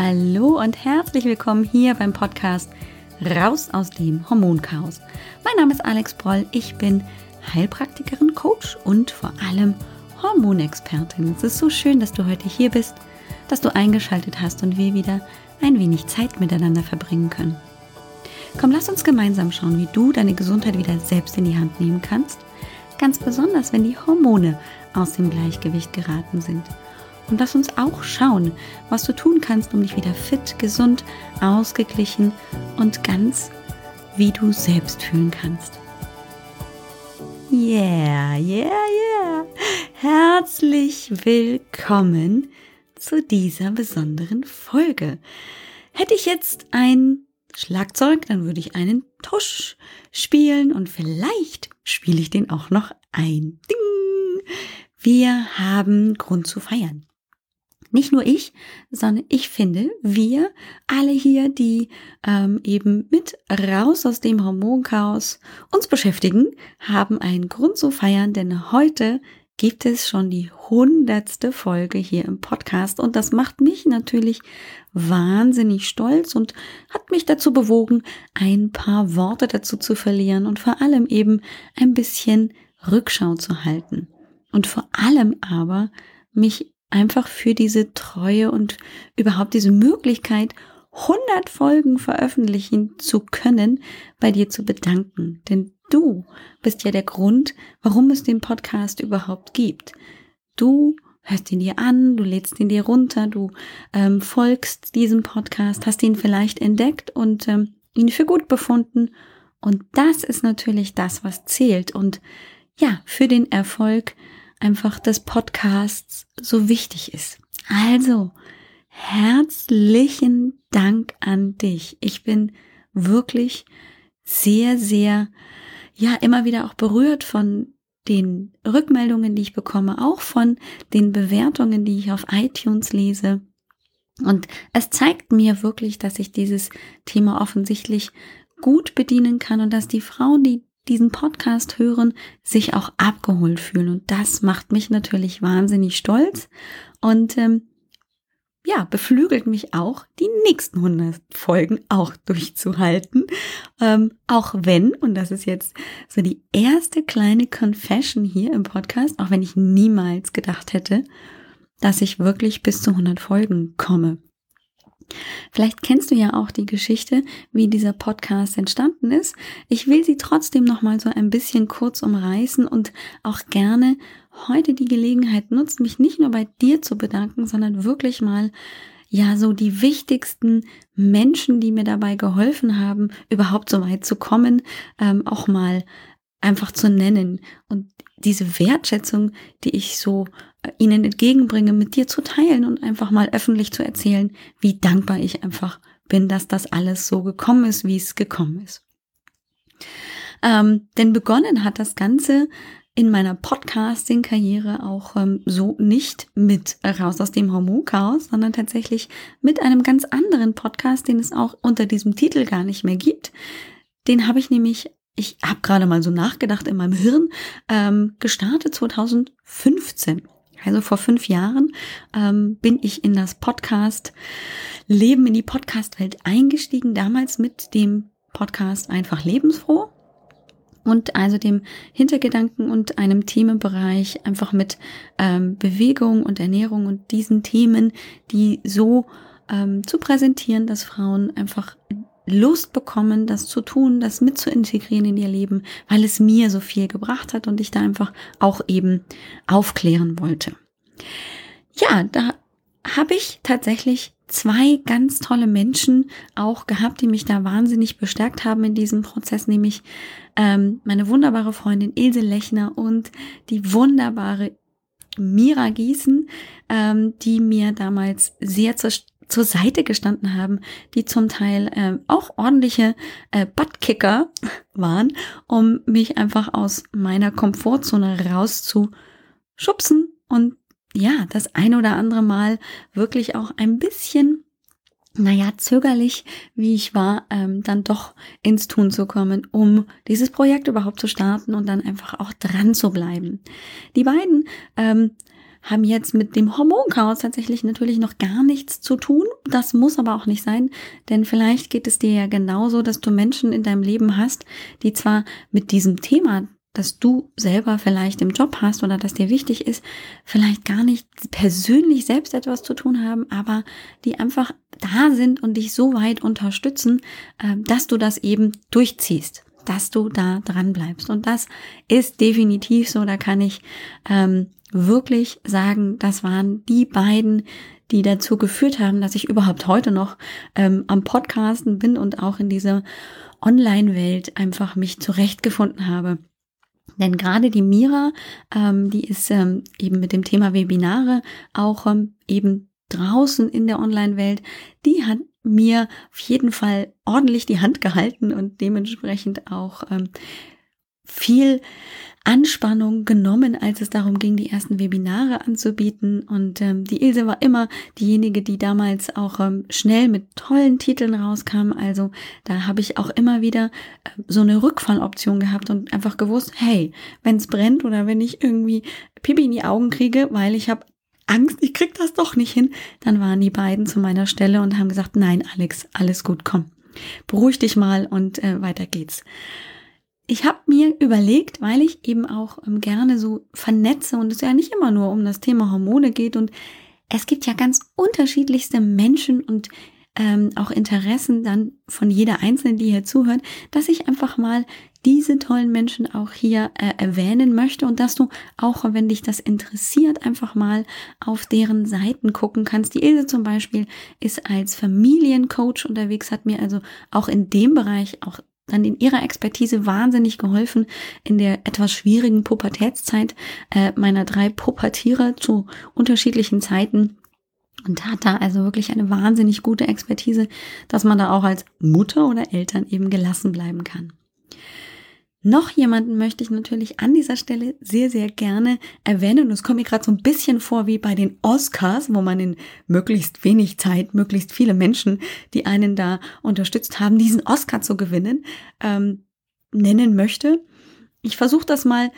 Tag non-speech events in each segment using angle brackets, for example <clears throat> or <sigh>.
Hallo und herzlich willkommen hier beim Podcast Raus aus dem Hormonchaos. Mein Name ist Alex Broll, ich bin Heilpraktikerin, Coach und vor allem Hormonexpertin. Es ist so schön, dass du heute hier bist, dass du eingeschaltet hast und wir wieder ein wenig Zeit miteinander verbringen können. Komm, lass uns gemeinsam schauen, wie du deine Gesundheit wieder selbst in die Hand nehmen kannst. Ganz besonders, wenn die Hormone aus dem Gleichgewicht geraten sind. Und lass uns auch schauen, was du tun kannst, um dich wieder fit, gesund, ausgeglichen und ganz wie du selbst fühlen kannst. Yeah, yeah, yeah. Herzlich willkommen zu dieser besonderen Folge. Hätte ich jetzt ein Schlagzeug, dann würde ich einen Tusch spielen und vielleicht spiele ich den auch noch ein. Ding! Wir haben Grund zu feiern. Nicht nur ich, sondern ich finde, wir alle hier, die ähm, eben mit raus aus dem Hormonchaos uns beschäftigen, haben einen Grund zu feiern, denn heute gibt es schon die hundertste Folge hier im Podcast und das macht mich natürlich wahnsinnig stolz und hat mich dazu bewogen, ein paar Worte dazu zu verlieren und vor allem eben ein bisschen Rückschau zu halten. Und vor allem aber mich einfach für diese Treue und überhaupt diese Möglichkeit, 100 Folgen veröffentlichen zu können, bei dir zu bedanken. Denn du bist ja der Grund, warum es den Podcast überhaupt gibt. Du hörst ihn dir an, du lädst ihn dir runter, du ähm, folgst diesem Podcast, hast ihn vielleicht entdeckt und ähm, ihn für gut befunden. Und das ist natürlich das, was zählt. Und ja, für den Erfolg einfach des Podcasts so wichtig ist. Also, herzlichen Dank an dich. Ich bin wirklich sehr, sehr, ja, immer wieder auch berührt von den Rückmeldungen, die ich bekomme, auch von den Bewertungen, die ich auf iTunes lese. Und es zeigt mir wirklich, dass ich dieses Thema offensichtlich gut bedienen kann und dass die Frauen, die diesen Podcast hören, sich auch abgeholt fühlen. Und das macht mich natürlich wahnsinnig stolz und ähm, ja, beflügelt mich auch, die nächsten 100 Folgen auch durchzuhalten. Ähm, auch wenn, und das ist jetzt so die erste kleine Confession hier im Podcast, auch wenn ich niemals gedacht hätte, dass ich wirklich bis zu 100 Folgen komme. Vielleicht kennst du ja auch die Geschichte, wie dieser Podcast entstanden ist. Ich will sie trotzdem noch mal so ein bisschen kurz umreißen und auch gerne heute die Gelegenheit nutzen, mich nicht nur bei dir zu bedanken, sondern wirklich mal ja so die wichtigsten Menschen, die mir dabei geholfen haben, überhaupt so weit zu kommen, ähm, auch mal einfach zu nennen und diese Wertschätzung, die ich so ihnen entgegenbringe, mit dir zu teilen und einfach mal öffentlich zu erzählen, wie dankbar ich einfach bin, dass das alles so gekommen ist, wie es gekommen ist. Ähm, denn begonnen hat das Ganze in meiner Podcasting-Karriere auch ähm, so nicht mit raus aus dem Hormonchaos, sondern tatsächlich mit einem ganz anderen Podcast, den es auch unter diesem Titel gar nicht mehr gibt. Den habe ich nämlich ich habe gerade mal so nachgedacht in meinem Hirn, ähm, gestartet 2015. Also vor fünf Jahren ähm, bin ich in das Podcast Leben, in die Podcast-Welt eingestiegen, damals mit dem Podcast Einfach lebensfroh und also dem Hintergedanken und einem Themenbereich einfach mit ähm, Bewegung und Ernährung und diesen Themen, die so ähm, zu präsentieren, dass Frauen einfach Lust bekommen, das zu tun, das mit zu integrieren in ihr Leben, weil es mir so viel gebracht hat und ich da einfach auch eben aufklären wollte. Ja, da habe ich tatsächlich zwei ganz tolle Menschen auch gehabt, die mich da wahnsinnig bestärkt haben in diesem Prozess, nämlich ähm, meine wunderbare Freundin Ilse Lechner und die wunderbare Mira Gießen, ähm, die mir damals sehr zur zur Seite gestanden haben, die zum Teil äh, auch ordentliche äh, Buttkicker <laughs> waren, um mich einfach aus meiner Komfortzone rauszuschubsen und ja, das ein oder andere Mal wirklich auch ein bisschen naja, zögerlich, wie ich war, ähm, dann doch ins Tun zu kommen, um dieses Projekt überhaupt zu starten und dann einfach auch dran zu bleiben. Die beiden ähm, haben jetzt mit dem Hormonchaos tatsächlich natürlich noch gar nichts zu tun. Das muss aber auch nicht sein, denn vielleicht geht es dir ja genauso, dass du Menschen in deinem Leben hast, die zwar mit diesem Thema dass du selber vielleicht im Job hast oder dass dir wichtig ist, vielleicht gar nicht persönlich selbst etwas zu tun haben, aber die einfach da sind und dich so weit unterstützen, äh, dass du das eben durchziehst dass du da dran bleibst. Und das ist definitiv so. Da kann ich ähm, wirklich sagen, das waren die beiden, die dazu geführt haben, dass ich überhaupt heute noch ähm, am Podcasten bin und auch in dieser Online-Welt einfach mich zurechtgefunden habe. Denn gerade die Mira, ähm, die ist ähm, eben mit dem Thema Webinare auch ähm, eben draußen in der Online-Welt, die hat mir auf jeden Fall ordentlich die Hand gehalten und dementsprechend auch ähm, viel Anspannung genommen, als es darum ging, die ersten Webinare anzubieten. Und ähm, die Ilse war immer diejenige, die damals auch ähm, schnell mit tollen Titeln rauskam. Also da habe ich auch immer wieder äh, so eine Rückfalloption gehabt und einfach gewusst, hey, wenn es brennt oder wenn ich irgendwie Pipi in die Augen kriege, weil ich habe Angst, ich krieg das doch nicht hin, dann waren die beiden zu meiner Stelle und haben gesagt, nein, Alex, alles gut, komm, beruhig dich mal und äh, weiter geht's. Ich habe mir überlegt, weil ich eben auch ähm, gerne so vernetze und es ja nicht immer nur um das Thema Hormone geht und es gibt ja ganz unterschiedlichste Menschen und ähm, auch Interessen dann von jeder Einzelnen, die hier zuhört, dass ich einfach mal diese tollen Menschen auch hier äh, erwähnen möchte und dass du auch, wenn dich das interessiert, einfach mal auf deren Seiten gucken kannst. Die Ilse zum Beispiel ist als Familiencoach unterwegs, hat mir also auch in dem Bereich auch dann in ihrer Expertise wahnsinnig geholfen in der etwas schwierigen Pubertätszeit äh, meiner drei Pubertiere zu unterschiedlichen Zeiten und hat da also wirklich eine wahnsinnig gute Expertise, dass man da auch als Mutter oder Eltern eben gelassen bleiben kann. Noch jemanden möchte ich natürlich an dieser Stelle sehr, sehr gerne erwähnen. Und es kommt mir gerade so ein bisschen vor wie bei den Oscars, wo man in möglichst wenig Zeit, möglichst viele Menschen, die einen da unterstützt haben, diesen Oscar zu gewinnen, ähm, nennen möchte. Ich versuche das mal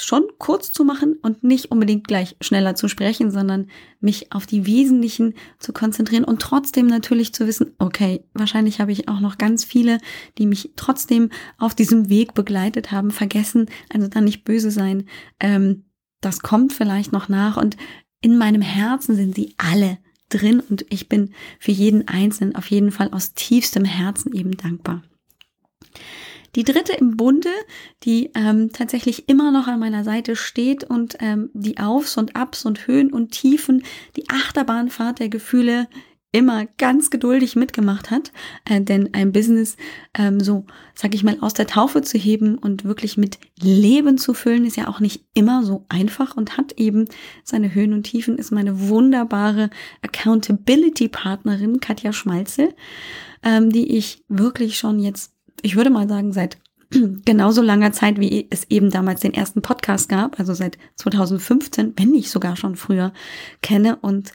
schon kurz zu machen und nicht unbedingt gleich schneller zu sprechen, sondern mich auf die Wesentlichen zu konzentrieren und trotzdem natürlich zu wissen, okay, wahrscheinlich habe ich auch noch ganz viele, die mich trotzdem auf diesem Weg begleitet haben, vergessen, also dann nicht böse sein. Ähm, das kommt vielleicht noch nach und in meinem Herzen sind sie alle drin und ich bin für jeden Einzelnen auf jeden Fall aus tiefstem Herzen eben dankbar. Die dritte im Bunde, die ähm, tatsächlich immer noch an meiner Seite steht und ähm, die Aufs und Abs und Höhen und Tiefen, die Achterbahnfahrt der Gefühle immer ganz geduldig mitgemacht hat, äh, denn ein Business ähm, so, sag ich mal, aus der Taufe zu heben und wirklich mit Leben zu füllen, ist ja auch nicht immer so einfach und hat eben seine Höhen und Tiefen, ist meine wunderbare Accountability-Partnerin Katja Schmalzel, ähm, die ich wirklich schon jetzt ich würde mal sagen, seit <clears throat> genauso langer Zeit, wie es eben damals den ersten Podcast gab, also seit 2015, wenn nicht sogar schon früher, kenne. Und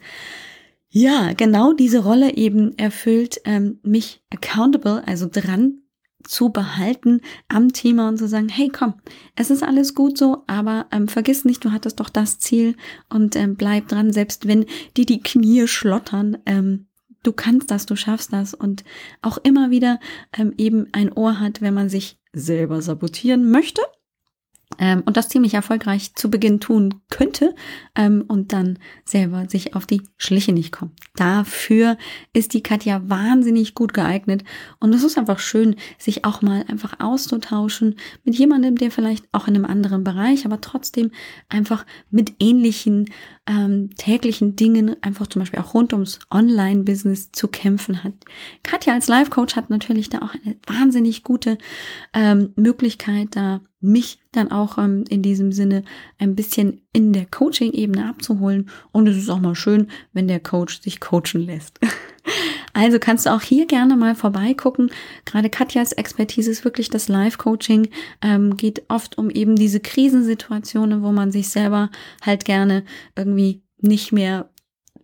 ja, genau diese Rolle eben erfüllt, ähm, mich accountable, also dran zu behalten am Thema und zu sagen, hey komm, es ist alles gut so, aber ähm, vergiss nicht, du hattest doch das Ziel und ähm, bleib dran, selbst wenn die die Knie schlottern, ähm, du kannst das, du schaffst das. Und auch immer wieder ähm, eben ein Ohr hat, wenn man sich selber sabotieren möchte ähm, und das ziemlich erfolgreich zu Beginn tun könnte ähm, und dann selber sich auf die Schliche nicht kommt. Dafür ist die Katja wahnsinnig gut geeignet und es ist einfach schön, sich auch mal einfach auszutauschen mit jemandem, der vielleicht auch in einem anderen Bereich, aber trotzdem einfach mit ähnlichen ähm, täglichen Dingen, einfach zum Beispiel auch rund ums Online-Business zu kämpfen hat. Katja als Life-Coach hat natürlich da auch eine wahnsinnig gute ähm, Möglichkeit, da mich dann auch ähm, in diesem Sinne ein bisschen in der Coaching-Ebene abzuholen. Und es ist auch mal schön, wenn der Coach sich coachen lässt. <laughs> Also kannst du auch hier gerne mal vorbeigucken. Gerade Katjas Expertise ist wirklich das Live-Coaching. Ähm, geht oft um eben diese Krisensituationen, wo man sich selber halt gerne irgendwie nicht mehr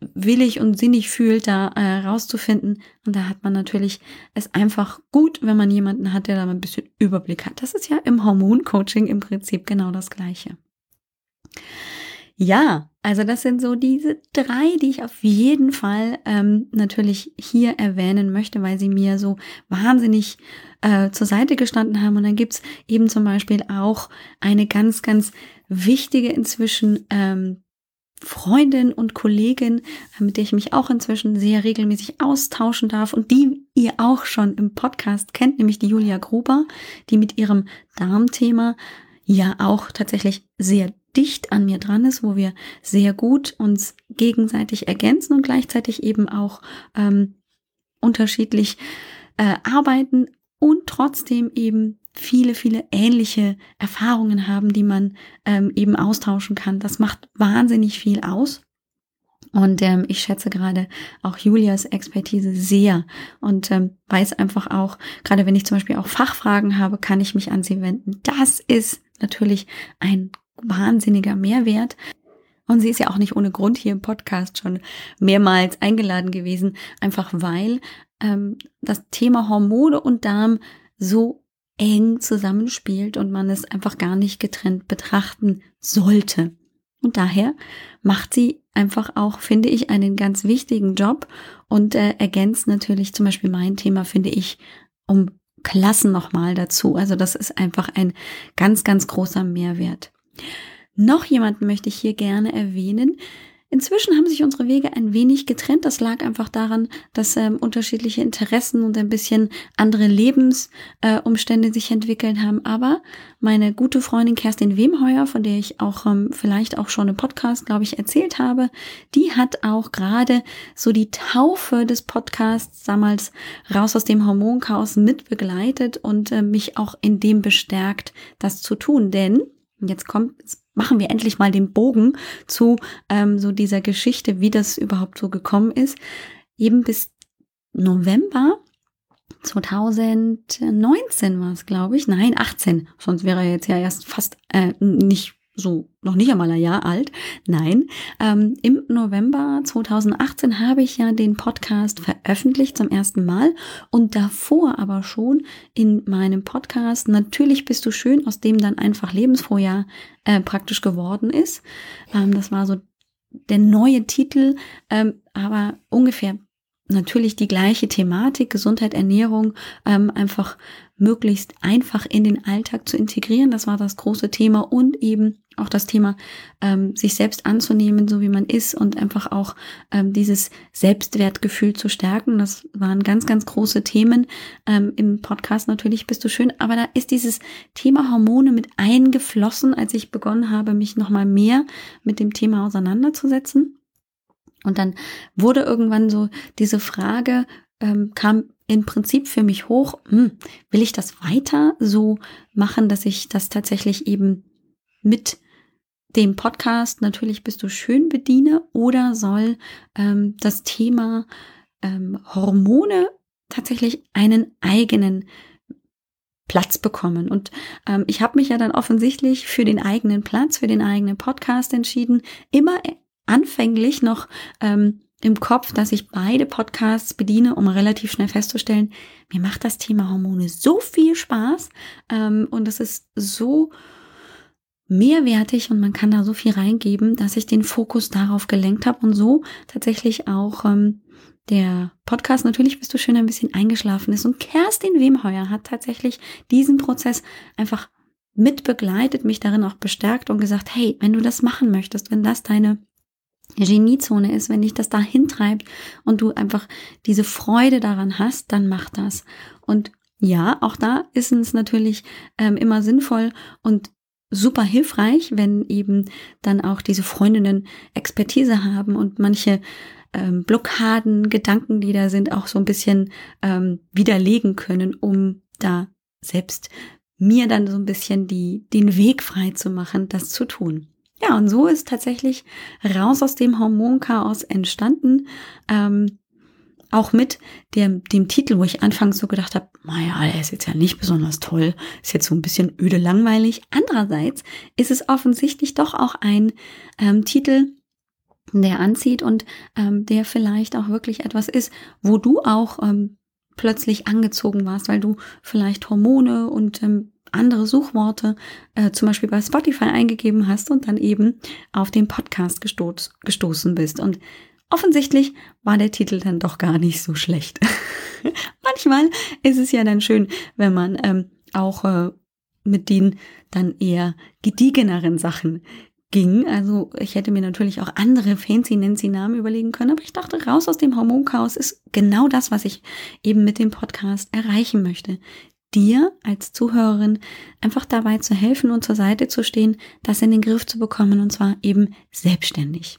willig und sinnig fühlt, da äh, rauszufinden. Und da hat man natürlich es einfach gut, wenn man jemanden hat, der da ein bisschen Überblick hat. Das ist ja im Hormoncoaching im Prinzip genau das Gleiche. Ja, also das sind so diese drei, die ich auf jeden Fall ähm, natürlich hier erwähnen möchte, weil sie mir so wahnsinnig äh, zur Seite gestanden haben. Und dann gibt's eben zum Beispiel auch eine ganz, ganz wichtige inzwischen ähm, Freundin und Kollegin, äh, mit der ich mich auch inzwischen sehr regelmäßig austauschen darf und die ihr auch schon im Podcast kennt, nämlich die Julia Gruber, die mit ihrem Darmthema ja auch tatsächlich sehr dicht an mir dran ist, wo wir sehr gut uns gegenseitig ergänzen und gleichzeitig eben auch ähm, unterschiedlich äh, arbeiten und trotzdem eben viele, viele ähnliche Erfahrungen haben, die man ähm, eben austauschen kann. Das macht wahnsinnig viel aus. Und ähm, ich schätze gerade auch Julias Expertise sehr und ähm, weiß einfach auch, gerade wenn ich zum Beispiel auch Fachfragen habe, kann ich mich an sie wenden. Das ist natürlich ein wahnsinniger Mehrwert. Und sie ist ja auch nicht ohne Grund hier im Podcast schon mehrmals eingeladen gewesen, einfach weil ähm, das Thema Hormone und Darm so eng zusammenspielt und man es einfach gar nicht getrennt betrachten sollte. Und daher macht sie einfach auch, finde ich, einen ganz wichtigen Job und äh, ergänzt natürlich zum Beispiel mein Thema, finde ich, um Klassen nochmal dazu. Also das ist einfach ein ganz, ganz großer Mehrwert. Noch jemanden möchte ich hier gerne erwähnen. Inzwischen haben sich unsere Wege ein wenig getrennt. Das lag einfach daran, dass ähm, unterschiedliche Interessen und ein bisschen andere Lebensumstände äh, sich entwickelt haben. Aber meine gute Freundin Kerstin Wemheuer, von der ich auch ähm, vielleicht auch schon im Podcast, glaube ich, erzählt habe, die hat auch gerade so die Taufe des Podcasts damals raus aus dem Hormonchaos mit begleitet und äh, mich auch in dem bestärkt, das zu tun. Denn jetzt kommt, machen wir endlich mal den Bogen zu ähm, so dieser Geschichte, wie das überhaupt so gekommen ist. Eben bis November 2019 war es, glaube ich. Nein, 18. Sonst wäre er jetzt ja erst fast äh, nicht so noch nicht einmal ein Jahr alt. Nein, ähm, im November 2018 habe ich ja den Podcast veröffentlicht zum ersten Mal und davor aber schon in meinem Podcast Natürlich bist du schön, aus dem dann einfach Lebensvorjahr äh, praktisch geworden ist. Ähm, das war so der neue Titel, ähm, aber ungefähr natürlich die gleiche Thematik, Gesundheit, Ernährung, ähm, einfach möglichst einfach in den Alltag zu integrieren. Das war das große Thema und eben auch das Thema, ähm, sich selbst anzunehmen, so wie man ist und einfach auch ähm, dieses Selbstwertgefühl zu stärken. Das waren ganz, ganz große Themen ähm, im Podcast. Natürlich bist du schön, aber da ist dieses Thema Hormone mit eingeflossen, als ich begonnen habe, mich nochmal mehr mit dem Thema auseinanderzusetzen. Und dann wurde irgendwann so diese Frage, ähm, kam im Prinzip für mich hoch, hm, will ich das weiter so machen, dass ich das tatsächlich eben mit dem Podcast natürlich bist du schön bediene oder soll ähm, das Thema ähm, Hormone tatsächlich einen eigenen Platz bekommen. Und ähm, ich habe mich ja dann offensichtlich für den eigenen Platz, für den eigenen Podcast entschieden. Immer anfänglich noch ähm, im Kopf, dass ich beide Podcasts bediene, um relativ schnell festzustellen, mir macht das Thema Hormone so viel Spaß ähm, und es ist so mehrwertig und man kann da so viel reingeben, dass ich den Fokus darauf gelenkt habe und so tatsächlich auch ähm, der Podcast natürlich bist du schön ein bisschen eingeschlafen ist und Kerstin Wemheuer hat tatsächlich diesen Prozess einfach mit begleitet, mich darin auch bestärkt und gesagt, hey, wenn du das machen möchtest, wenn das deine Geniezone ist, wenn dich das da hintreibt und du einfach diese Freude daran hast, dann mach das. Und ja, auch da ist es natürlich ähm, immer sinnvoll und super hilfreich, wenn eben dann auch diese Freundinnen Expertise haben und manche ähm, Blockaden, Gedanken, die da sind, auch so ein bisschen ähm, widerlegen können, um da selbst mir dann so ein bisschen die, den Weg frei zu machen, das zu tun. Ja, und so ist tatsächlich raus aus dem Hormonchaos entstanden. Ähm, auch mit dem, dem Titel, wo ich anfangs so gedacht habe, naja, der ist jetzt ja nicht besonders toll, ist jetzt so ein bisschen öde langweilig. Andererseits ist es offensichtlich doch auch ein ähm, Titel, der anzieht und ähm, der vielleicht auch wirklich etwas ist, wo du auch ähm, plötzlich angezogen warst, weil du vielleicht Hormone und ähm, andere Suchworte äh, zum Beispiel bei Spotify eingegeben hast und dann eben auf den Podcast gestoß, gestoßen bist. Und offensichtlich war der Titel dann doch gar nicht so schlecht. <laughs> Manchmal ist es ja dann schön, wenn man ähm, auch äh, mit den dann eher gediegeneren Sachen ging. Also ich hätte mir natürlich auch andere fancy Nancy Namen überlegen können, aber ich dachte, raus aus dem Hormonchaos ist genau das, was ich eben mit dem Podcast erreichen möchte. Dir als Zuhörerin einfach dabei zu helfen und zur Seite zu stehen, das in den Griff zu bekommen und zwar eben selbstständig.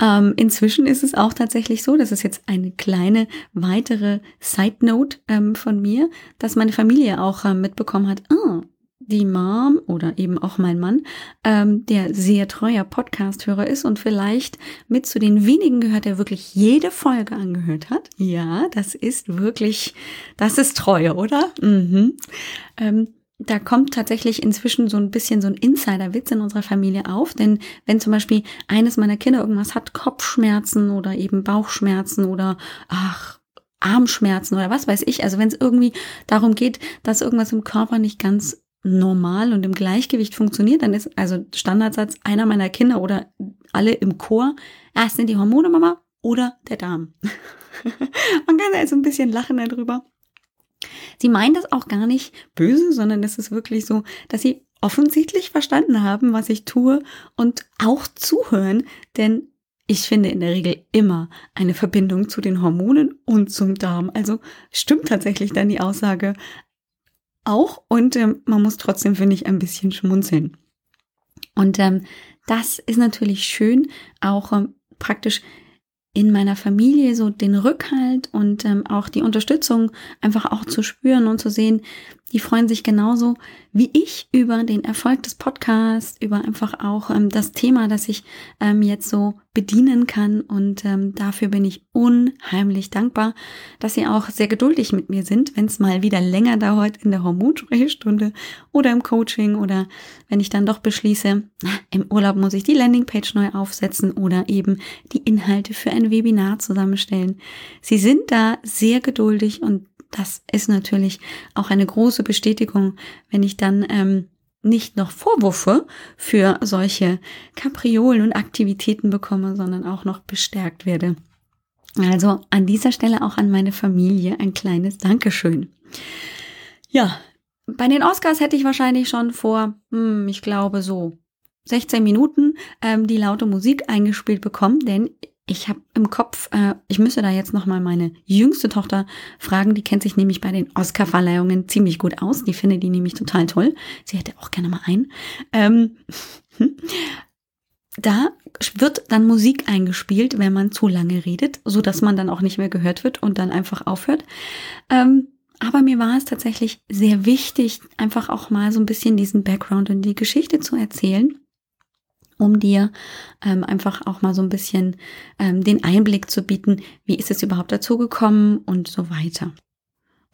Ähm, inzwischen ist es auch tatsächlich so, das ist jetzt eine kleine weitere Side Note ähm, von mir, dass meine Familie auch ähm, mitbekommen hat, oh, die Mom oder eben auch mein Mann, ähm, der sehr treuer Podcast-Hörer ist und vielleicht mit zu den wenigen gehört, der wirklich jede Folge angehört hat. Ja, das ist wirklich, das ist Treue, oder? Mhm. Ähm, da kommt tatsächlich inzwischen so ein bisschen so ein Insider-Witz in unserer Familie auf, denn wenn zum Beispiel eines meiner Kinder irgendwas hat, Kopfschmerzen oder eben Bauchschmerzen oder ach, Armschmerzen oder was weiß ich, also wenn es irgendwie darum geht, dass irgendwas im Körper nicht ganz normal und im Gleichgewicht funktioniert, dann ist also Standardsatz einer meiner Kinder oder alle im Chor, erst sind die Hormone Mama oder der Darm. <laughs> Man kann also ein bisschen lachen darüber. Sie meint das auch gar nicht böse, sondern es ist wirklich so, dass sie offensichtlich verstanden haben, was ich tue und auch zuhören, denn ich finde in der Regel immer eine Verbindung zu den Hormonen und zum Darm. Also stimmt tatsächlich dann die Aussage auch und ähm, man muss trotzdem, finde ich, ein bisschen schmunzeln. Und ähm, das ist natürlich schön, auch ähm, praktisch in meiner Familie so den Rückhalt und ähm, auch die Unterstützung einfach auch zu spüren und zu sehen, die freuen sich genauso wie ich über den Erfolg des Podcasts, über einfach auch ähm, das Thema, das ich ähm, jetzt so bedienen kann. Und ähm, dafür bin ich unheimlich dankbar, dass Sie auch sehr geduldig mit mir sind, wenn es mal wieder länger dauert in der Hormonsprechstunde oder im Coaching oder wenn ich dann doch beschließe, im Urlaub muss ich die Landingpage neu aufsetzen oder eben die Inhalte für ein Webinar zusammenstellen. Sie sind da sehr geduldig und das ist natürlich auch eine große Bestätigung, wenn ich dann ähm, nicht noch Vorwürfe für solche Kapriolen und Aktivitäten bekomme, sondern auch noch bestärkt werde. Also an dieser Stelle auch an meine Familie ein kleines Dankeschön. Ja, bei den Oscars hätte ich wahrscheinlich schon vor, hm, ich glaube so 16 Minuten ähm, die laute Musik eingespielt bekommen, denn ich habe im Kopf, äh, ich müsste da jetzt nochmal meine jüngste Tochter fragen, die kennt sich nämlich bei den Oscar-Verleihungen ziemlich gut aus. Die findet die nämlich total toll. Sie hätte auch gerne mal ein. Ähm, <laughs> da wird dann Musik eingespielt, wenn man zu lange redet, so dass man dann auch nicht mehr gehört wird und dann einfach aufhört. Ähm, aber mir war es tatsächlich sehr wichtig, einfach auch mal so ein bisschen diesen Background und die Geschichte zu erzählen um dir ähm, einfach auch mal so ein bisschen ähm, den Einblick zu bieten, wie ist es überhaupt dazu gekommen und so weiter.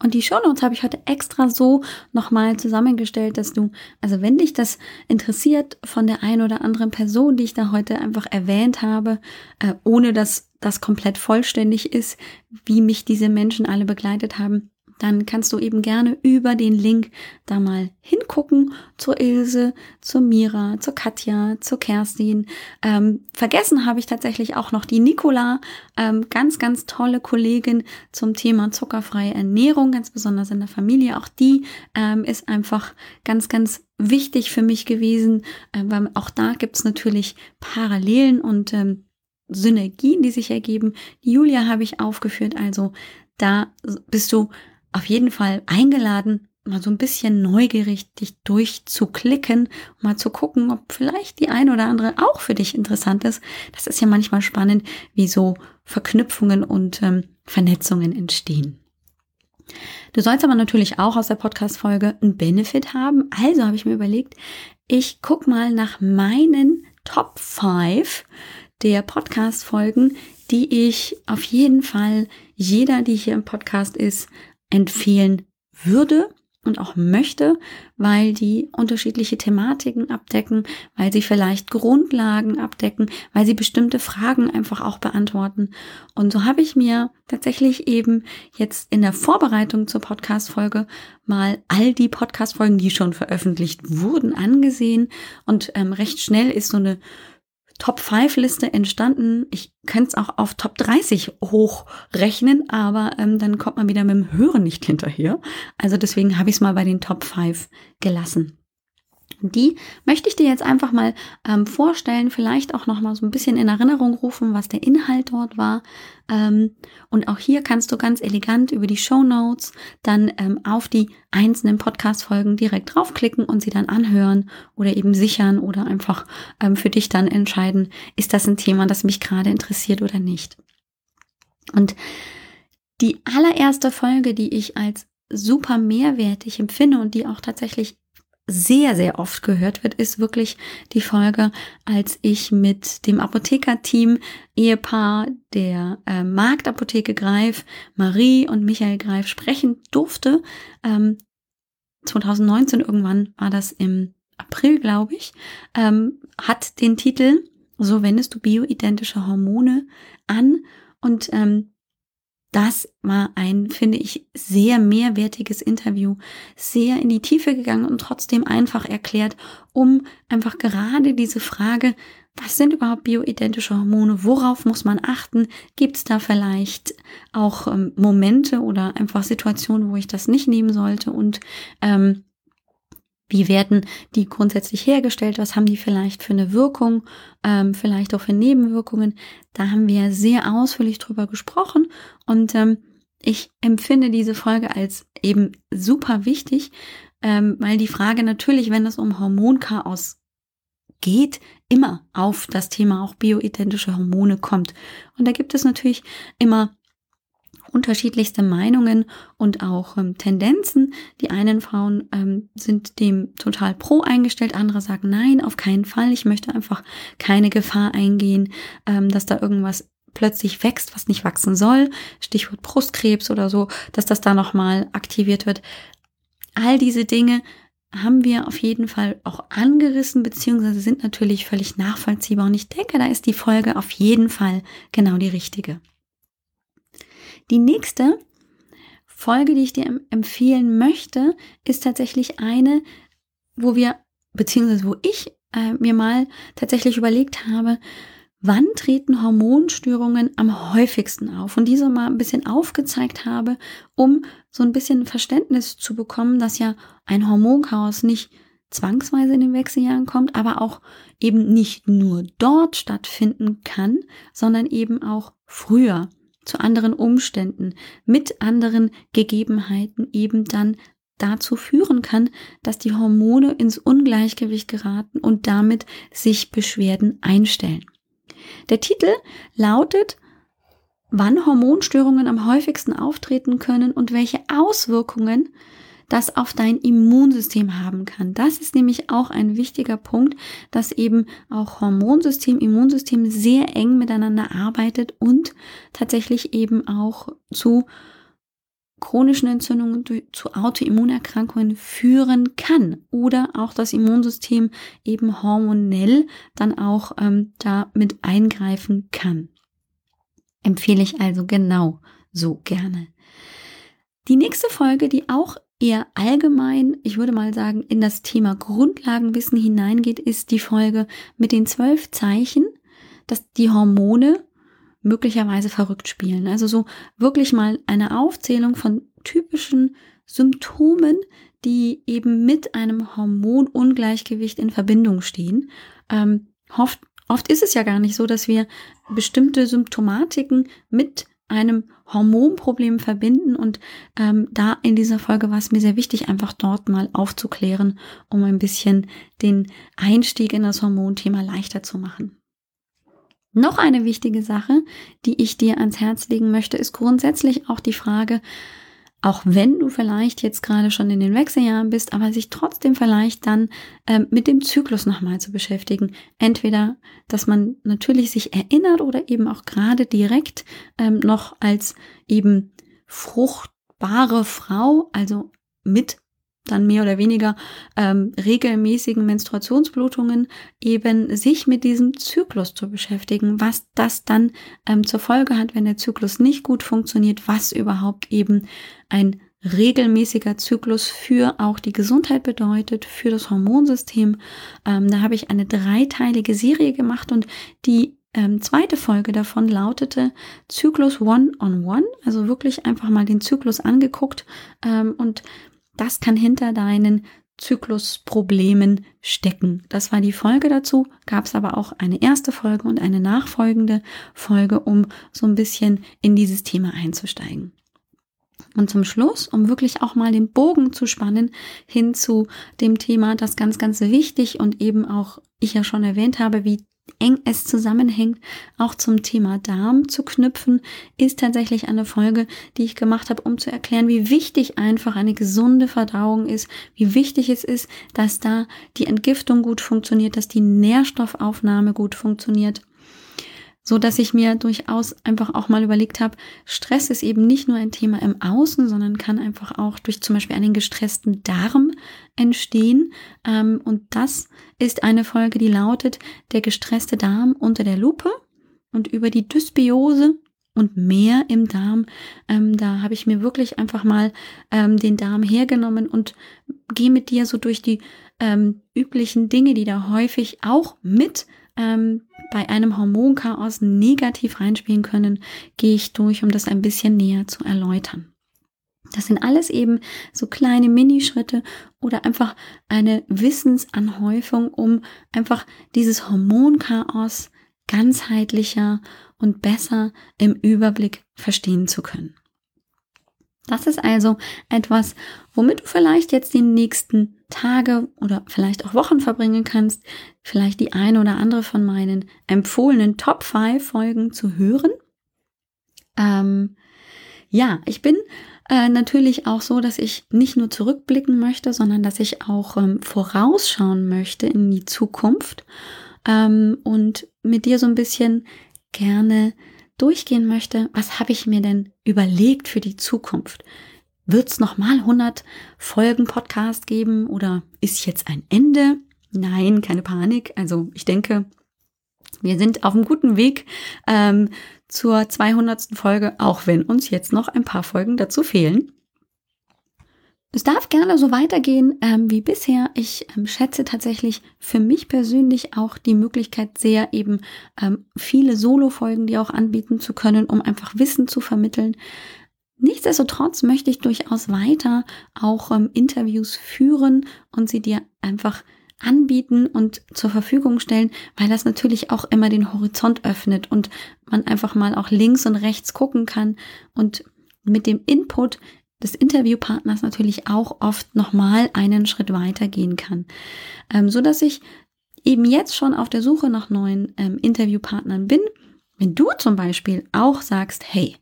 Und die Shownotes habe ich heute extra so nochmal zusammengestellt, dass du, also wenn dich das interessiert von der einen oder anderen Person, die ich da heute einfach erwähnt habe, äh, ohne dass das komplett vollständig ist, wie mich diese Menschen alle begleitet haben, dann kannst du eben gerne über den Link da mal hingucken zur Ilse, zur Mira, zur Katja, zur Kerstin. Ähm, vergessen habe ich tatsächlich auch noch die Nicola, ähm, ganz, ganz tolle Kollegin zum Thema zuckerfreie Ernährung, ganz besonders in der Familie. Auch die ähm, ist einfach ganz, ganz wichtig für mich gewesen, äh, weil auch da gibt es natürlich Parallelen und ähm, Synergien, die sich ergeben. Julia habe ich aufgeführt, also da bist du auf jeden Fall eingeladen, mal so ein bisschen neugierig dich durchzuklicken, mal zu gucken, ob vielleicht die eine oder andere auch für dich interessant ist. Das ist ja manchmal spannend, wie so Verknüpfungen und ähm, Vernetzungen entstehen. Du sollst aber natürlich auch aus der Podcast-Folge einen Benefit haben. Also habe ich mir überlegt, ich guck mal nach meinen Top 5 der Podcast-Folgen, die ich auf jeden Fall jeder, die hier im Podcast ist, empfehlen würde und auch möchte, weil die unterschiedliche Thematiken abdecken, weil sie vielleicht Grundlagen abdecken, weil sie bestimmte Fragen einfach auch beantworten. Und so habe ich mir tatsächlich eben jetzt in der Vorbereitung zur Podcast-Folge mal all die Podcast-Folgen, die schon veröffentlicht wurden, angesehen und ähm, recht schnell ist so eine Top 5 Liste entstanden. Ich könnte es auch auf Top 30 hochrechnen, aber ähm, dann kommt man wieder mit dem Hören nicht hinterher. Also deswegen habe ich es mal bei den Top 5 gelassen. Die möchte ich dir jetzt einfach mal ähm, vorstellen, vielleicht auch noch mal so ein bisschen in Erinnerung rufen, was der Inhalt dort war. Ähm, und auch hier kannst du ganz elegant über die Show Notes dann ähm, auf die einzelnen Podcast-Folgen direkt draufklicken und sie dann anhören oder eben sichern oder einfach ähm, für dich dann entscheiden, ist das ein Thema, das mich gerade interessiert oder nicht. Und die allererste Folge, die ich als super mehrwertig empfinde und die auch tatsächlich sehr, sehr oft gehört wird, ist wirklich die Folge, als ich mit dem Apothekerteam Ehepaar der äh, Marktapotheke Greif, Marie und Michael Greif sprechen durfte. Ähm, 2019 irgendwann war das im April, glaube ich, ähm, hat den Titel So wendest du bioidentische Hormone an und ähm, das war ein, finde ich, sehr mehrwertiges Interview, sehr in die Tiefe gegangen und trotzdem einfach erklärt, um einfach gerade diese Frage, was sind überhaupt bioidentische Hormone? Worauf muss man achten? Gibt es da vielleicht auch ähm, Momente oder einfach Situationen, wo ich das nicht nehmen sollte? Und ähm, wie werden die grundsätzlich hergestellt? Was haben die vielleicht für eine Wirkung? Ähm, vielleicht auch für Nebenwirkungen? Da haben wir sehr ausführlich drüber gesprochen und ähm, ich empfinde diese Folge als eben super wichtig, ähm, weil die Frage natürlich, wenn es um Hormonchaos geht, immer auf das Thema auch bioidentische Hormone kommt. Und da gibt es natürlich immer unterschiedlichste Meinungen und auch ähm, Tendenzen. Die einen Frauen ähm, sind dem total pro eingestellt, andere sagen nein, auf keinen Fall. Ich möchte einfach keine Gefahr eingehen, ähm, dass da irgendwas plötzlich wächst, was nicht wachsen soll. Stichwort Brustkrebs oder so, dass das da nochmal aktiviert wird. All diese Dinge haben wir auf jeden Fall auch angerissen, beziehungsweise sind natürlich völlig nachvollziehbar. Und ich denke, da ist die Folge auf jeden Fall genau die richtige. Die nächste Folge, die ich dir empfehlen möchte, ist tatsächlich eine, wo wir, beziehungsweise wo ich äh, mir mal tatsächlich überlegt habe, wann treten Hormonstörungen am häufigsten auf? Und diese mal ein bisschen aufgezeigt habe, um so ein bisschen Verständnis zu bekommen, dass ja ein Hormonchaos nicht zwangsweise in den Wechseljahren kommt, aber auch eben nicht nur dort stattfinden kann, sondern eben auch früher zu anderen Umständen, mit anderen Gegebenheiten eben dann dazu führen kann, dass die Hormone ins Ungleichgewicht geraten und damit sich Beschwerden einstellen. Der Titel lautet Wann Hormonstörungen am häufigsten auftreten können und welche Auswirkungen das auf dein Immunsystem haben kann. Das ist nämlich auch ein wichtiger Punkt, dass eben auch Hormonsystem, Immunsystem sehr eng miteinander arbeitet und tatsächlich eben auch zu chronischen Entzündungen, zu Autoimmunerkrankungen führen kann oder auch das Immunsystem eben hormonell dann auch ähm, da mit eingreifen kann. Empfehle ich also genau so gerne. Die nächste Folge, die auch eher allgemein, ich würde mal sagen, in das Thema Grundlagenwissen hineingeht, ist die Folge mit den zwölf Zeichen, dass die Hormone möglicherweise verrückt spielen. Also so wirklich mal eine Aufzählung von typischen Symptomen, die eben mit einem Hormonungleichgewicht in Verbindung stehen. Ähm, oft, oft ist es ja gar nicht so, dass wir bestimmte Symptomatiken mit einem Hormonproblem verbinden. Und ähm, da in dieser Folge war es mir sehr wichtig, einfach dort mal aufzuklären, um ein bisschen den Einstieg in das Hormonthema leichter zu machen. Noch eine wichtige Sache, die ich dir ans Herz legen möchte, ist grundsätzlich auch die Frage, auch wenn du vielleicht jetzt gerade schon in den Wechseljahren bist, aber sich trotzdem vielleicht dann ähm, mit dem Zyklus nochmal zu beschäftigen. Entweder, dass man natürlich sich erinnert oder eben auch gerade direkt ähm, noch als eben fruchtbare Frau, also mit dann mehr oder weniger ähm, regelmäßigen Menstruationsblutungen eben sich mit diesem Zyklus zu beschäftigen, was das dann ähm, zur Folge hat, wenn der Zyklus nicht gut funktioniert, was überhaupt eben ein regelmäßiger Zyklus für auch die Gesundheit bedeutet, für das Hormonsystem. Ähm, da habe ich eine dreiteilige Serie gemacht und die ähm, zweite Folge davon lautete Zyklus One-on-One, -on -One, also wirklich einfach mal den Zyklus angeguckt ähm, und das kann hinter deinen Zyklusproblemen stecken. Das war die Folge dazu, gab es aber auch eine erste Folge und eine nachfolgende Folge, um so ein bisschen in dieses Thema einzusteigen. Und zum Schluss, um wirklich auch mal den Bogen zu spannen hin zu dem Thema, das ganz, ganz wichtig und eben auch ich ja schon erwähnt habe, wie eng es zusammenhängt, auch zum Thema Darm zu knüpfen, ist tatsächlich eine Folge, die ich gemacht habe, um zu erklären, wie wichtig einfach eine gesunde Verdauung ist, wie wichtig es ist, dass da die Entgiftung gut funktioniert, dass die Nährstoffaufnahme gut funktioniert so dass ich mir durchaus einfach auch mal überlegt habe, Stress ist eben nicht nur ein Thema im Außen, sondern kann einfach auch durch zum Beispiel einen gestressten Darm entstehen. Ähm, und das ist eine Folge, die lautet Der gestresste Darm unter der Lupe und über die Dysbiose und mehr im Darm. Ähm, da habe ich mir wirklich einfach mal ähm, den Darm hergenommen und gehe mit dir so durch die üblichen Dinge, die da häufig auch mit ähm, bei einem Hormonchaos negativ reinspielen können, gehe ich durch, um das ein bisschen näher zu erläutern. Das sind alles eben so kleine Minischritte oder einfach eine Wissensanhäufung, um einfach dieses Hormonchaos ganzheitlicher und besser im Überblick verstehen zu können. Das ist also etwas, womit du vielleicht jetzt die nächsten Tage oder vielleicht auch Wochen verbringen kannst, vielleicht die eine oder andere von meinen empfohlenen Top 5 Folgen zu hören. Ähm, ja, ich bin äh, natürlich auch so, dass ich nicht nur zurückblicken möchte, sondern dass ich auch ähm, vorausschauen möchte in die Zukunft ähm, und mit dir so ein bisschen gerne durchgehen möchte, was habe ich mir denn überlegt für die Zukunft? Wird es nochmal 100 Folgen Podcast geben oder ist jetzt ein Ende? Nein, keine Panik. Also ich denke, wir sind auf einem guten Weg ähm, zur 200. Folge, auch wenn uns jetzt noch ein paar Folgen dazu fehlen. Es darf gerne so weitergehen ähm, wie bisher. Ich ähm, schätze tatsächlich für mich persönlich auch die Möglichkeit sehr, eben ähm, viele Solo-Folgen, die auch anbieten zu können, um einfach Wissen zu vermitteln. Nichtsdestotrotz möchte ich durchaus weiter auch ähm, Interviews führen und sie dir einfach anbieten und zur Verfügung stellen, weil das natürlich auch immer den Horizont öffnet und man einfach mal auch links und rechts gucken kann und mit dem Input des Interviewpartners natürlich auch oft nochmal einen Schritt weiter gehen kann. Ähm, so dass ich eben jetzt schon auf der Suche nach neuen ähm, Interviewpartnern bin. Wenn du zum Beispiel auch sagst, hey,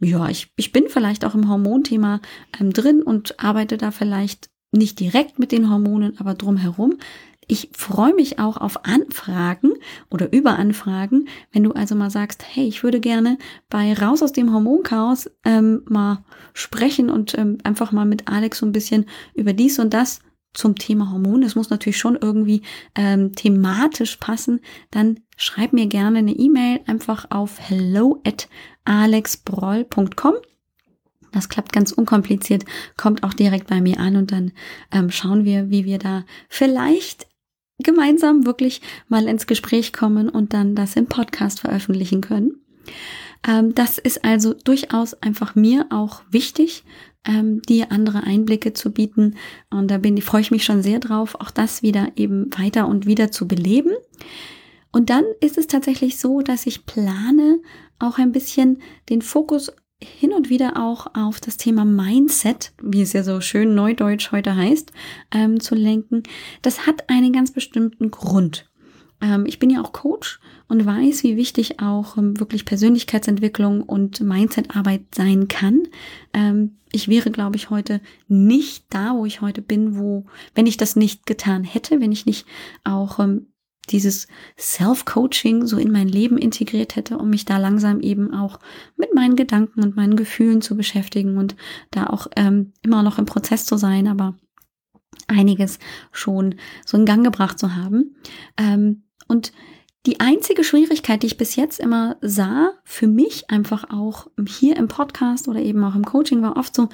ja, ich, ich bin vielleicht auch im Hormonthema ähm, drin und arbeite da vielleicht nicht direkt mit den Hormonen, aber drumherum, ich freue mich auch auf Anfragen oder über Anfragen, wenn du also mal sagst, hey, ich würde gerne bei Raus aus dem Hormonchaos ähm, mal sprechen und ähm, einfach mal mit Alex so ein bisschen über dies und das zum Thema Hormone. Es muss natürlich schon irgendwie ähm, thematisch passen. Dann schreib mir gerne eine E-Mail einfach auf hello at alexbroll.com. Das klappt ganz unkompliziert, kommt auch direkt bei mir an und dann ähm, schauen wir, wie wir da vielleicht gemeinsam wirklich mal ins Gespräch kommen und dann das im Podcast veröffentlichen können. Ähm, das ist also durchaus einfach mir auch wichtig, ähm, dir andere Einblicke zu bieten. Und da bin, freue ich mich schon sehr drauf, auch das wieder eben weiter und wieder zu beleben. Und dann ist es tatsächlich so, dass ich plane, auch ein bisschen den Fokus hin und wieder auch auf das Thema Mindset, wie es ja so schön neudeutsch heute heißt, ähm, zu lenken. Das hat einen ganz bestimmten Grund. Ähm, ich bin ja auch Coach und weiß, wie wichtig auch ähm, wirklich Persönlichkeitsentwicklung und Mindsetarbeit sein kann. Ähm, ich wäre, glaube ich, heute nicht da, wo ich heute bin, wo, wenn ich das nicht getan hätte, wenn ich nicht auch ähm, dieses Self-Coaching so in mein Leben integriert hätte, um mich da langsam eben auch mit meinen Gedanken und meinen Gefühlen zu beschäftigen und da auch ähm, immer noch im Prozess zu sein, aber einiges schon so in Gang gebracht zu haben. Ähm, und die einzige Schwierigkeit, die ich bis jetzt immer sah, für mich einfach auch hier im Podcast oder eben auch im Coaching, war oft so,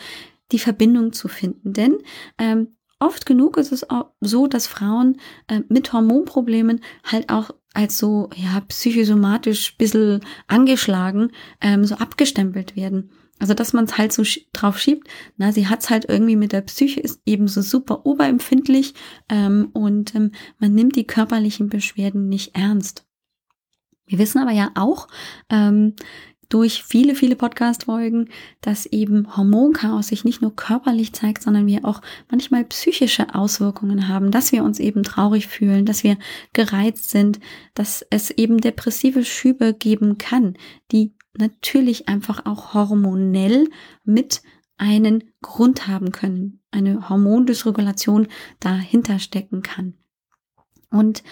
die Verbindung zu finden. Denn ähm, oft genug ist es auch so, dass Frauen äh, mit Hormonproblemen halt auch als so ja psychosomatisch bisschen angeschlagen ähm, so abgestempelt werden. Also dass man es halt so drauf schiebt, na, sie hat's halt irgendwie mit der Psyche, ist eben so super oberempfindlich ähm, und ähm, man nimmt die körperlichen Beschwerden nicht ernst. Wir wissen aber ja auch, ähm, durch viele, viele Podcast-Folgen, dass eben Hormonchaos sich nicht nur körperlich zeigt, sondern wir auch manchmal psychische Auswirkungen haben, dass wir uns eben traurig fühlen, dass wir gereizt sind, dass es eben depressive Schübe geben kann, die natürlich einfach auch hormonell mit einen Grund haben können, eine Hormondysregulation dahinter stecken kann. Und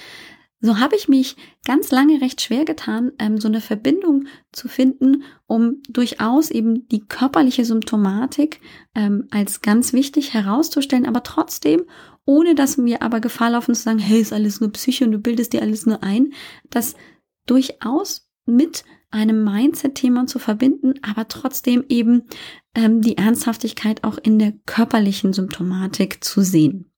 so habe ich mich ganz lange recht schwer getan, ähm, so eine Verbindung zu finden, um durchaus eben die körperliche Symptomatik ähm, als ganz wichtig herauszustellen, aber trotzdem, ohne dass mir aber Gefahr laufen zu sagen, hey, ist alles nur Psyche und du bildest dir alles nur ein, das durchaus mit einem Mindset-Thema zu verbinden, aber trotzdem eben ähm, die Ernsthaftigkeit auch in der körperlichen Symptomatik zu sehen.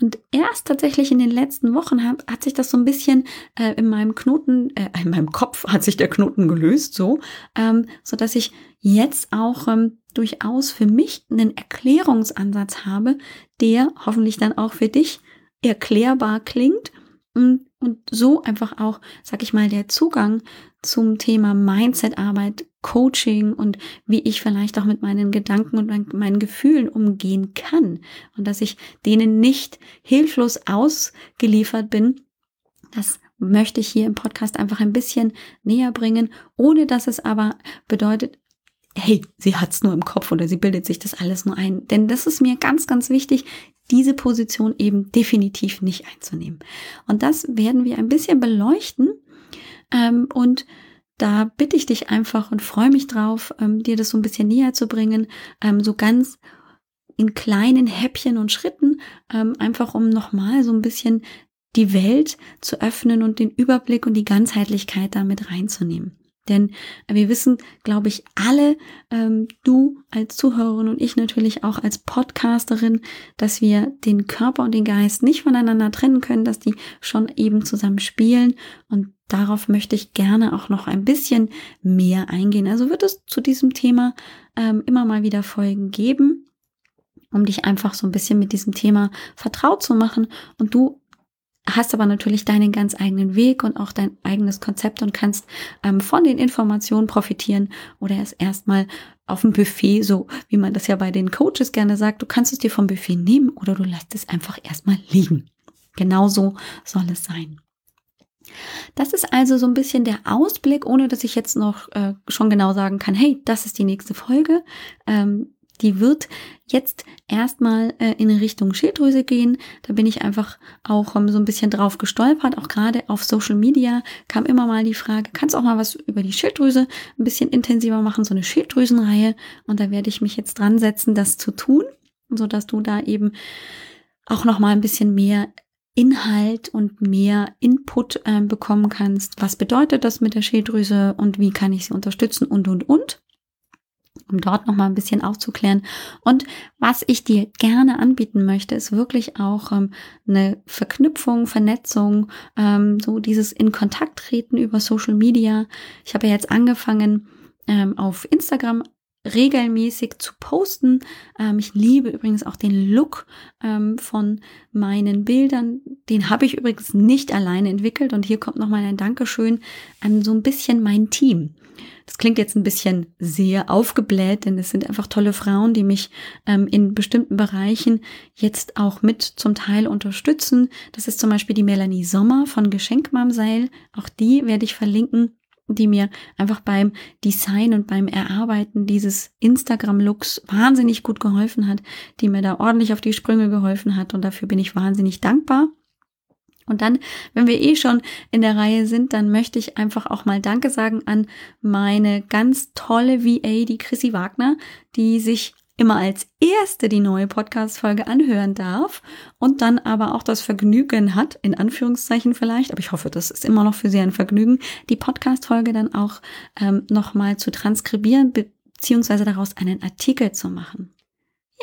Und erst tatsächlich in den letzten Wochen hat, hat sich das so ein bisschen äh, in meinem Knoten, äh, in meinem Kopf hat sich der Knoten gelöst, so, ähm, so dass ich jetzt auch ähm, durchaus für mich einen Erklärungsansatz habe, der hoffentlich dann auch für dich erklärbar klingt. Und, und so einfach auch, sag ich mal, der Zugang zum Thema Mindset-Arbeit Coaching und wie ich vielleicht auch mit meinen Gedanken und meinen Gefühlen umgehen kann und dass ich denen nicht hilflos ausgeliefert bin, das möchte ich hier im Podcast einfach ein bisschen näher bringen, ohne dass es aber bedeutet, hey, sie hat's nur im Kopf oder sie bildet sich das alles nur ein. Denn das ist mir ganz, ganz wichtig, diese Position eben definitiv nicht einzunehmen. Und das werden wir ein bisschen beleuchten ähm, und da bitte ich dich einfach und freue mich drauf, ähm, dir das so ein bisschen näher zu bringen, ähm, so ganz in kleinen Häppchen und Schritten, ähm, einfach um nochmal so ein bisschen die Welt zu öffnen und den Überblick und die Ganzheitlichkeit damit reinzunehmen. Denn wir wissen, glaube ich, alle, ähm, du als Zuhörerin und ich natürlich auch als Podcasterin, dass wir den Körper und den Geist nicht voneinander trennen können, dass die schon eben zusammen spielen. Und darauf möchte ich gerne auch noch ein bisschen mehr eingehen. Also wird es zu diesem Thema ähm, immer mal wieder Folgen geben, um dich einfach so ein bisschen mit diesem Thema vertraut zu machen und du hast aber natürlich deinen ganz eigenen Weg und auch dein eigenes Konzept und kannst ähm, von den Informationen profitieren oder es erstmal auf dem Buffet, so wie man das ja bei den Coaches gerne sagt, du kannst es dir vom Buffet nehmen oder du lässt es einfach erstmal liegen. Genauso soll es sein. Das ist also so ein bisschen der Ausblick, ohne dass ich jetzt noch äh, schon genau sagen kann, hey, das ist die nächste Folge. Ähm, die wird jetzt erstmal äh, in Richtung Schilddrüse gehen. Da bin ich einfach auch ähm, so ein bisschen drauf gestolpert. Auch gerade auf Social Media kam immer mal die Frage, kannst du auch mal was über die Schilddrüse ein bisschen intensiver machen, so eine Schilddrüsenreihe. Und da werde ich mich jetzt dran setzen, das zu tun, so dass du da eben auch noch mal ein bisschen mehr Inhalt und mehr Input äh, bekommen kannst. Was bedeutet das mit der Schilddrüse und wie kann ich sie unterstützen und, und, und um dort nochmal ein bisschen aufzuklären. Und was ich dir gerne anbieten möchte, ist wirklich auch ähm, eine Verknüpfung, Vernetzung, ähm, so dieses in Kontakt treten über Social Media. Ich habe ja jetzt angefangen, ähm, auf Instagram regelmäßig zu posten. Ähm, ich liebe übrigens auch den Look ähm, von meinen Bildern. Den habe ich übrigens nicht alleine entwickelt und hier kommt nochmal ein Dankeschön an so ein bisschen mein Team. Das klingt jetzt ein bisschen sehr aufgebläht, denn es sind einfach tolle Frauen, die mich ähm, in bestimmten Bereichen jetzt auch mit zum Teil unterstützen. Das ist zum Beispiel die Melanie Sommer von Geschenkmamseil. Auch die werde ich verlinken die mir einfach beim Design und beim Erarbeiten dieses Instagram-Looks wahnsinnig gut geholfen hat, die mir da ordentlich auf die Sprünge geholfen hat und dafür bin ich wahnsinnig dankbar. Und dann, wenn wir eh schon in der Reihe sind, dann möchte ich einfach auch mal Danke sagen an meine ganz tolle VA, die Chrissy Wagner, die sich immer als erste die neue Podcast-Folge anhören darf und dann aber auch das Vergnügen hat, in Anführungszeichen vielleicht, aber ich hoffe, das ist immer noch für Sie ein Vergnügen, die Podcast-Folge dann auch ähm, nochmal zu transkribieren, beziehungsweise daraus einen Artikel zu machen.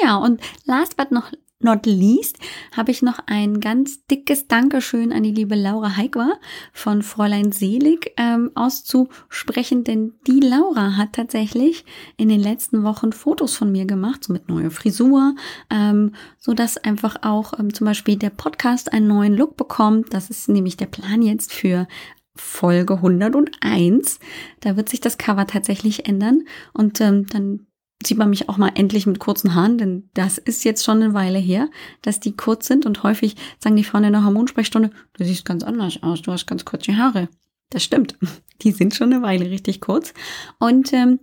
Ja, und last but noch not least habe ich noch ein ganz dickes Dankeschön an die liebe Laura Heigwa von Fräulein Selig ähm, auszusprechen, denn die Laura hat tatsächlich in den letzten Wochen Fotos von mir gemacht, so mit neuer Frisur, ähm, so dass einfach auch ähm, zum Beispiel der Podcast einen neuen Look bekommt. Das ist nämlich der Plan jetzt für Folge 101. Da wird sich das Cover tatsächlich ändern und ähm, dann sieht man mich auch mal endlich mit kurzen Haaren, denn das ist jetzt schon eine Weile her, dass die kurz sind und häufig sagen die Frauen in der Hormonsprechstunde, du siehst ganz anders aus, du hast ganz kurze Haare. Das stimmt, <laughs> die sind schon eine Weile richtig kurz und ähm,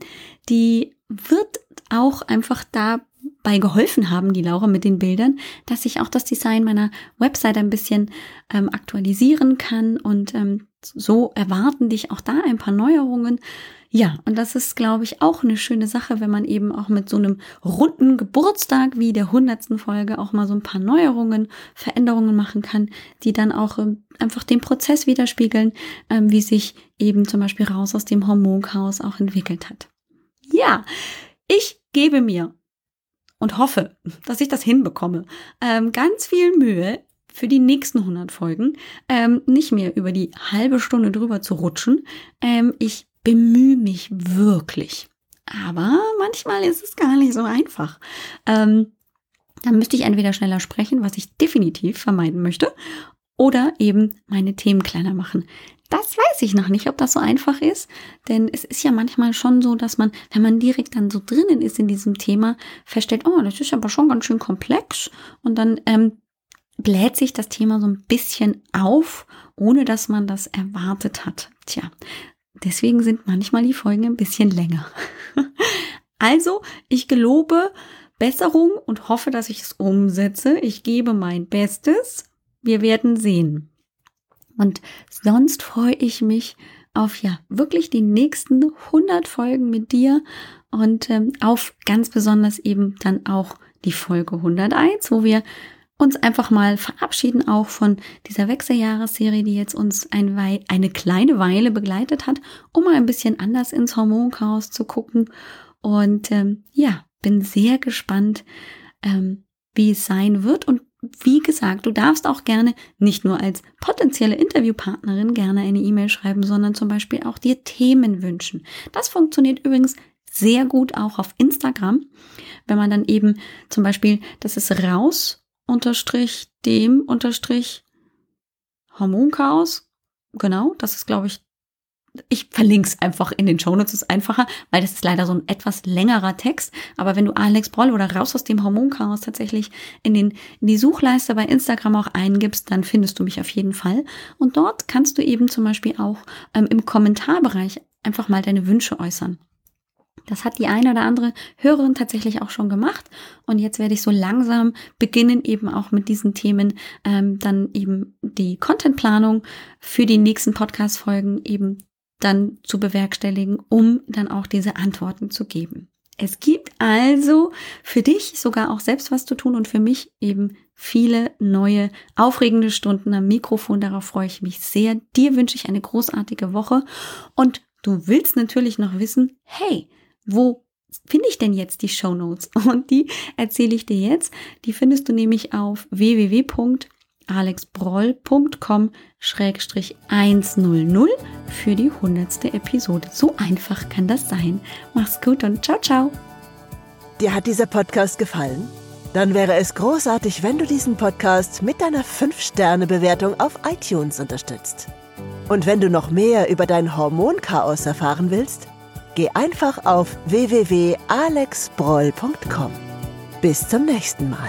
die wird auch einfach dabei geholfen haben, die Laura mit den Bildern, dass ich auch das Design meiner Website ein bisschen ähm, aktualisieren kann und ähm, so erwarten dich auch da ein paar Neuerungen. Ja, und das ist, glaube ich, auch eine schöne Sache, wenn man eben auch mit so einem runden Geburtstag wie der hundertsten Folge auch mal so ein paar Neuerungen, Veränderungen machen kann, die dann auch ähm, einfach den Prozess widerspiegeln, ähm, wie sich eben zum Beispiel raus aus dem Hormonchaos auch entwickelt hat. Ja, ich gebe mir und hoffe, dass ich das hinbekomme. Ähm, ganz viel Mühe für die nächsten 100 Folgen ähm, nicht mehr über die halbe Stunde drüber zu rutschen. Ähm, ich bemühe mich wirklich. Aber manchmal ist es gar nicht so einfach. Ähm, dann müsste ich entweder schneller sprechen, was ich definitiv vermeiden möchte, oder eben meine Themen kleiner machen. Das weiß ich noch nicht, ob das so einfach ist, denn es ist ja manchmal schon so, dass man, wenn man direkt dann so drinnen ist in diesem Thema, feststellt, oh, das ist aber schon ganz schön komplex und dann ähm, bläht sich das Thema so ein bisschen auf, ohne dass man das erwartet hat. Tja, deswegen sind manchmal die Folgen ein bisschen länger. <laughs> also, ich gelobe Besserung und hoffe, dass ich es umsetze. Ich gebe mein Bestes. Wir werden sehen. Und sonst freue ich mich auf ja wirklich die nächsten 100 Folgen mit dir und ähm, auf ganz besonders eben dann auch die Folge 101, wo wir uns einfach mal verabschieden auch von dieser Wechseljahresserie, die jetzt uns ein eine kleine Weile begleitet hat, um mal ein bisschen anders ins Hormonchaos zu gucken. Und ähm, ja, bin sehr gespannt, ähm, wie es sein wird. Und wie gesagt, du darfst auch gerne nicht nur als potenzielle Interviewpartnerin gerne eine E-Mail schreiben, sondern zum Beispiel auch dir Themen wünschen. Das funktioniert übrigens sehr gut auch auf Instagram, wenn man dann eben zum Beispiel, das ist raus unterstrich dem unterstrich Hormonchaos. Genau, das ist, glaube ich, ich verlinke es einfach in den Shownotes, ist einfacher, weil das ist leider so ein etwas längerer Text. Aber wenn du Alex Broll oder raus aus dem Hormonchaos tatsächlich in, den, in die Suchleiste bei Instagram auch eingibst, dann findest du mich auf jeden Fall. Und dort kannst du eben zum Beispiel auch ähm, im Kommentarbereich einfach mal deine Wünsche äußern. Das hat die eine oder andere Hörerin tatsächlich auch schon gemacht. Und jetzt werde ich so langsam beginnen, eben auch mit diesen Themen ähm, dann eben die Contentplanung für die nächsten Podcast-Folgen eben dann zu bewerkstelligen, um dann auch diese Antworten zu geben. Es gibt also für dich sogar auch selbst was zu tun und für mich eben viele neue, aufregende Stunden am Mikrofon. Darauf freue ich mich sehr. Dir wünsche ich eine großartige Woche und du willst natürlich noch wissen, hey, wo finde ich denn jetzt die Show Notes? <laughs> Und die erzähle ich dir jetzt. Die findest du nämlich auf www.alexbroll.com-100 für die hundertste Episode. So einfach kann das sein. Mach's gut und ciao, ciao. Dir hat dieser Podcast gefallen? Dann wäre es großartig, wenn du diesen Podcast mit deiner 5-Sterne-Bewertung auf iTunes unterstützt. Und wenn du noch mehr über dein Hormonchaos erfahren willst, Geh einfach auf www.alexbroll.com. Bis zum nächsten Mal.